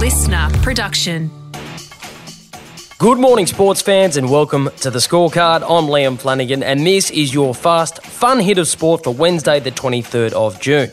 LiSTNR production. Good morning, sports fans, and welcome to the scorecard. I'm Liam Flanagan, and this is your fast, fun hit of sport for Wednesday, the 23rd of June.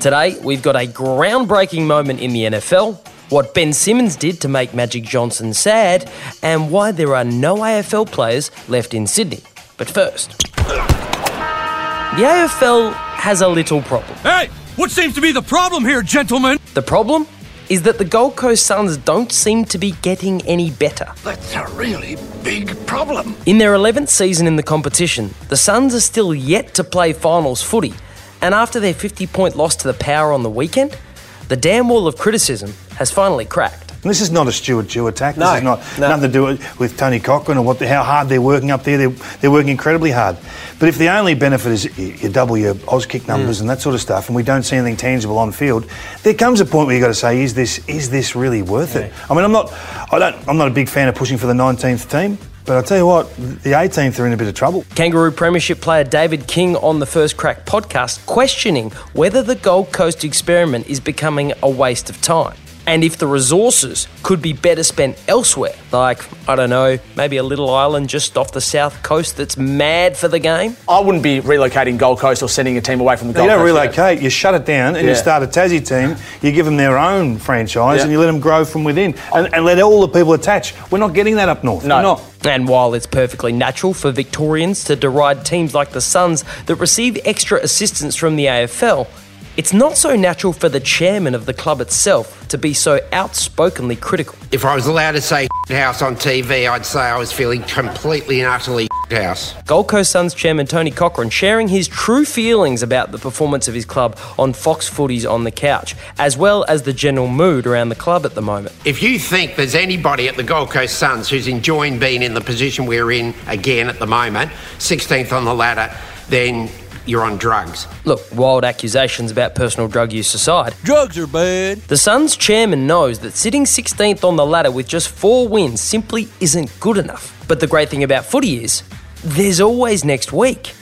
Today, we've got a groundbreaking moment in the NFL, what Ben Simmons did to make Magic Johnson sad, and why there are no AFL players left in Sydney. But first, the AFL has a little problem. Hey, what seems to be the problem here, gentlemen? The problem is that the Gold Coast Suns don't seem to be getting any better. That's a really big problem. In their 11th season in the competition, the Suns are still yet to play finals footy, and after their 50 point loss to the Power on the weekend, the dam wall of criticism has finally cracked. And this is not a Stuart Dew attack. This is not no. nothing to do with Tony Cochran or what the, how hard they're working up there. They're, they're working incredibly hard. But if the only benefit is you, you double your Auskick numbers Mm. and that sort of stuff, and we don't see anything tangible on field, there comes a point where you've got to say, is this is this really worth it? I mean, I'm not I don't I'm not a big fan of pushing for the 19th team. But I'll tell you what, the 18th are in a bit of trouble. Kangaroo Premiership player David King on the First Crack podcast questioning whether the Gold Coast experiment is becoming a waste of time. And if the resources could be better spent elsewhere, like, I don't know, maybe a little island just off the south coast that's mad for the game? I wouldn't be relocating Gold Coast or sending a team away from the Gold You Gold don't Coast. yet. relocate, you shut it down and you start a Tassie team, you give them their own franchise Yeah. and you let them grow from within and, and let all the people attach. We're not getting that up north. No. We're not. And while it's perfectly natural for Victorians to deride teams like the Suns that receive extra assistance from the AFL, it's not so natural for the chairman of the club itself to be so outspokenly critical. If I was allowed to say house on TV, I'd say I was feeling completely and utterly house. Gold Coast Suns chairman Tony Cochran sharing his true feelings about the performance of his club on Fox Footy's on the couch, as well as the general mood around the club at the moment. If you think there's anybody at the Gold Coast Suns who's enjoying being in the position we're in again at the moment, 16th on the ladder, then you're on drugs. Look, wild accusations about personal drug use aside, Drugs are bad. the Suns chairman knows that sitting 16th on the ladder with just four wins simply isn't good enough. But the great thing about footy is, there's always next week.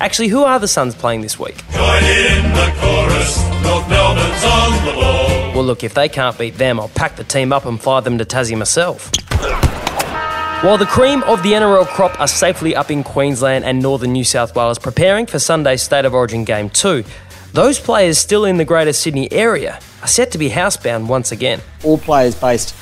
Actually, who are the Suns playing this week? Join in the chorus, North Melbourne's on the ball. Well, look, if they can't beat them, I'll pack the team up and fly them to Tassie myself. While the cream of the NRL crop are safely up in Queensland and northern New South Wales preparing for Sunday's State of Origin Game 2, those players still in the Greater Sydney area are set to be housebound once again. all players based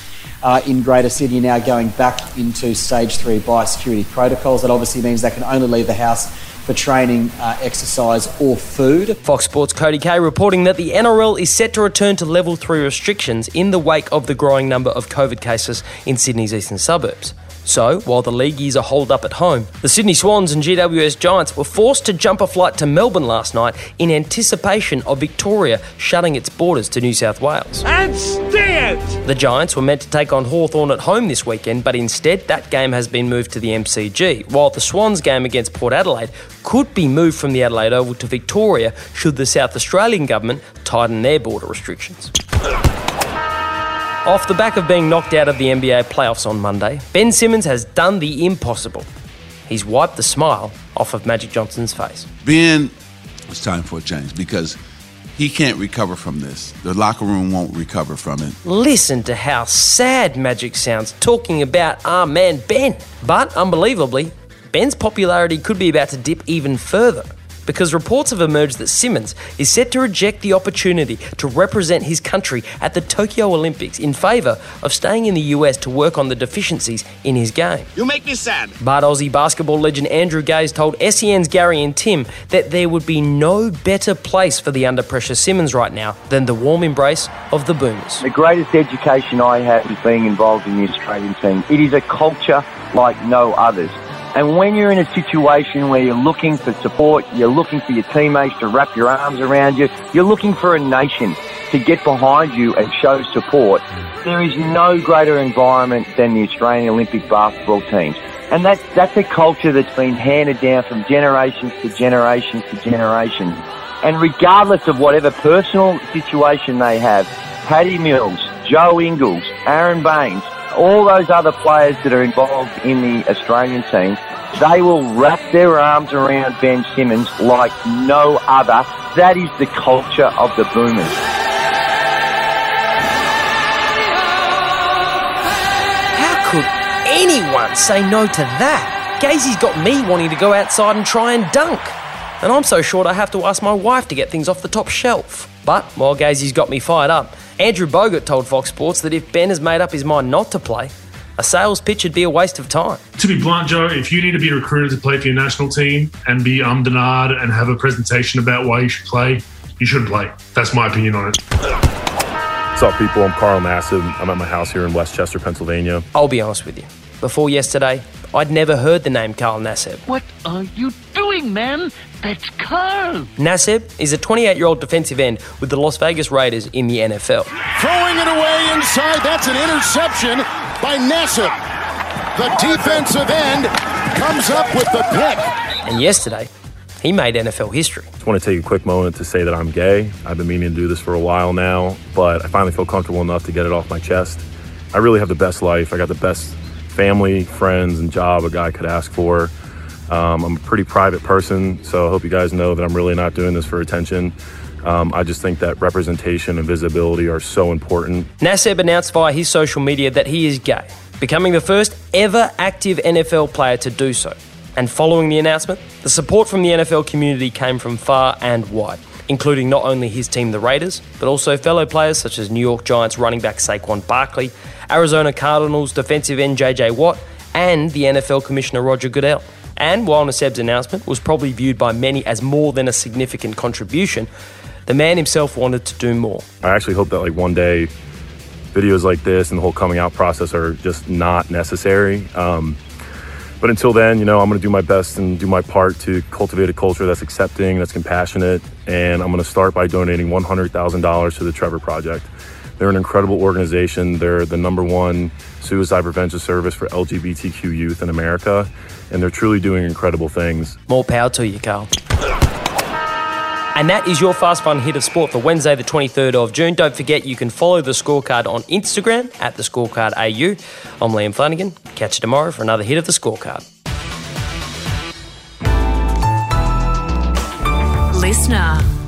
uh, in Greater Sydney now going back into stage three biosecurity protocols. That obviously means they can only leave the house for training, uh, exercise, or food. Fox Sports' Cody Kay reporting that the NRL is set to return to level 3 restrictions in the wake of the growing number of COVID cases in Sydney's eastern suburbs. So, while the leagueies are holed up at home, the Sydney Swans and GWS Giants were forced to jump a flight to Melbourne last night in anticipation of Victoria shutting its borders to New South Wales. And stand! The Giants were meant to take on Hawthorn at home this weekend, but instead that game has been moved to the MCG, while the Swans game against Port Adelaide could be moved from the Adelaide Oval to Victoria should the South Australian government tighten their border restrictions. Off the back of being knocked out of the NBA playoffs on Monday, Ben Simmons has done the impossible. He's wiped the smile off of Magic Johnson's face. Ben, it's time for a change because he can't recover from this. The locker room won't recover from it. Listen to how sad Magic sounds talking about our man Ben. But unbelievably, Ben's popularity could be about to dip even further because reports have emerged that Simmons is set to reject the opportunity to represent his country at the Tokyo Olympics in favour of staying in the US to work on the deficiencies in his game. You make me sad. But Aussie basketball legend Andrew Gaze told SEN's Garry and Tim that there would be no better place for the under pressure Simmons right now than the warm embrace of the Boomers. The greatest education I had was being involved in the Australian team. It is a culture like no others. And when you're in a situation where you're looking for support, you're looking for your teammates to wrap your arms around you, you're looking for a nation to get behind you and show support, there is no greater environment than the Australian Olympic basketball teams. And that, that's a culture that's been handed down from generations to generations to generations. And regardless of whatever personal situation they have, Patty Mills, Joe Ingles, Aron Baynes, all those other players that are involved in the Australian team, they will wrap their arms around Ben Simmons like no other. That is the culture of the Boomers. How could anyone say no to that? Gazy's got me wanting to go outside and try and dunk. And I'm so short I have to ask my wife to get things off the top shelf. But while Gazy's got me fired up, Andrew Bogut told Fox Sports that if Ben has made up his mind not to play, a sales pitch would be a waste of time. To be blunt, Joe, if you need to be recruited to play for your national team and be um denard and have a presentation about why you should play, you should play. That's my opinion on it. What's up, people? I'm Carl Nassib. I'm at my house here in West Chester, Pennsylvania. I'll be honest with you. Before yesterday, I'd never heard the name Carl Nassib. What are you doing, man? That's Carl. Nassib is a 28 year old defensive end with the Las Vegas Raiders in the NFL. Throwing it away inside. That's an interception by Nassib. The defensive end comes up with the pick. And yesterday, he made NFL history. I Just want to take a quick moment to say that I'm gay. I've been meaning to do this for a while now, but I finally feel comfortable enough to get it off my chest. I really have the best life. I got the best family, friends, and job a guy could ask for. Um, I'm a pretty private person, so I hope you guys know that I'm really not doing this for attention. Um, I just think that representation and visibility are so important. Nassib announced via his social media that he is gay, becoming the first ever active NFL player to do so. And following the announcement, the support from the NFL community came from far and wide, including not only his team, the Raiders, but also fellow players such as New York Giants running back Saquon Barkley, Arizona Cardinals defensive end JJ Watt, and the NFL Commissioner Roger Goodell. And while Nassib's announcement was probably viewed by many as more than a significant contribution, the man himself wanted to do more. I actually hope that like one day videos like this and the whole coming out process are just not necessary. Um, but until then, you know, I'm going to do my best and do my part to cultivate a culture that's accepting, that's compassionate, and I'm going to start by donating $100,000 to the Trevor Project. They're an incredible organization. They're the number one suicide prevention service for LGBTQ youth in America, and they're truly doing incredible things. More power to you, Carl. And that is your Fast Fun hit of sport for Wednesday, the 23rd of June. Don't forget you can follow the scorecard on Instagram at the scorecard AU. I'm Liam Flanagan. Catch you tomorrow for another hit of the scorecard. LiSTNR.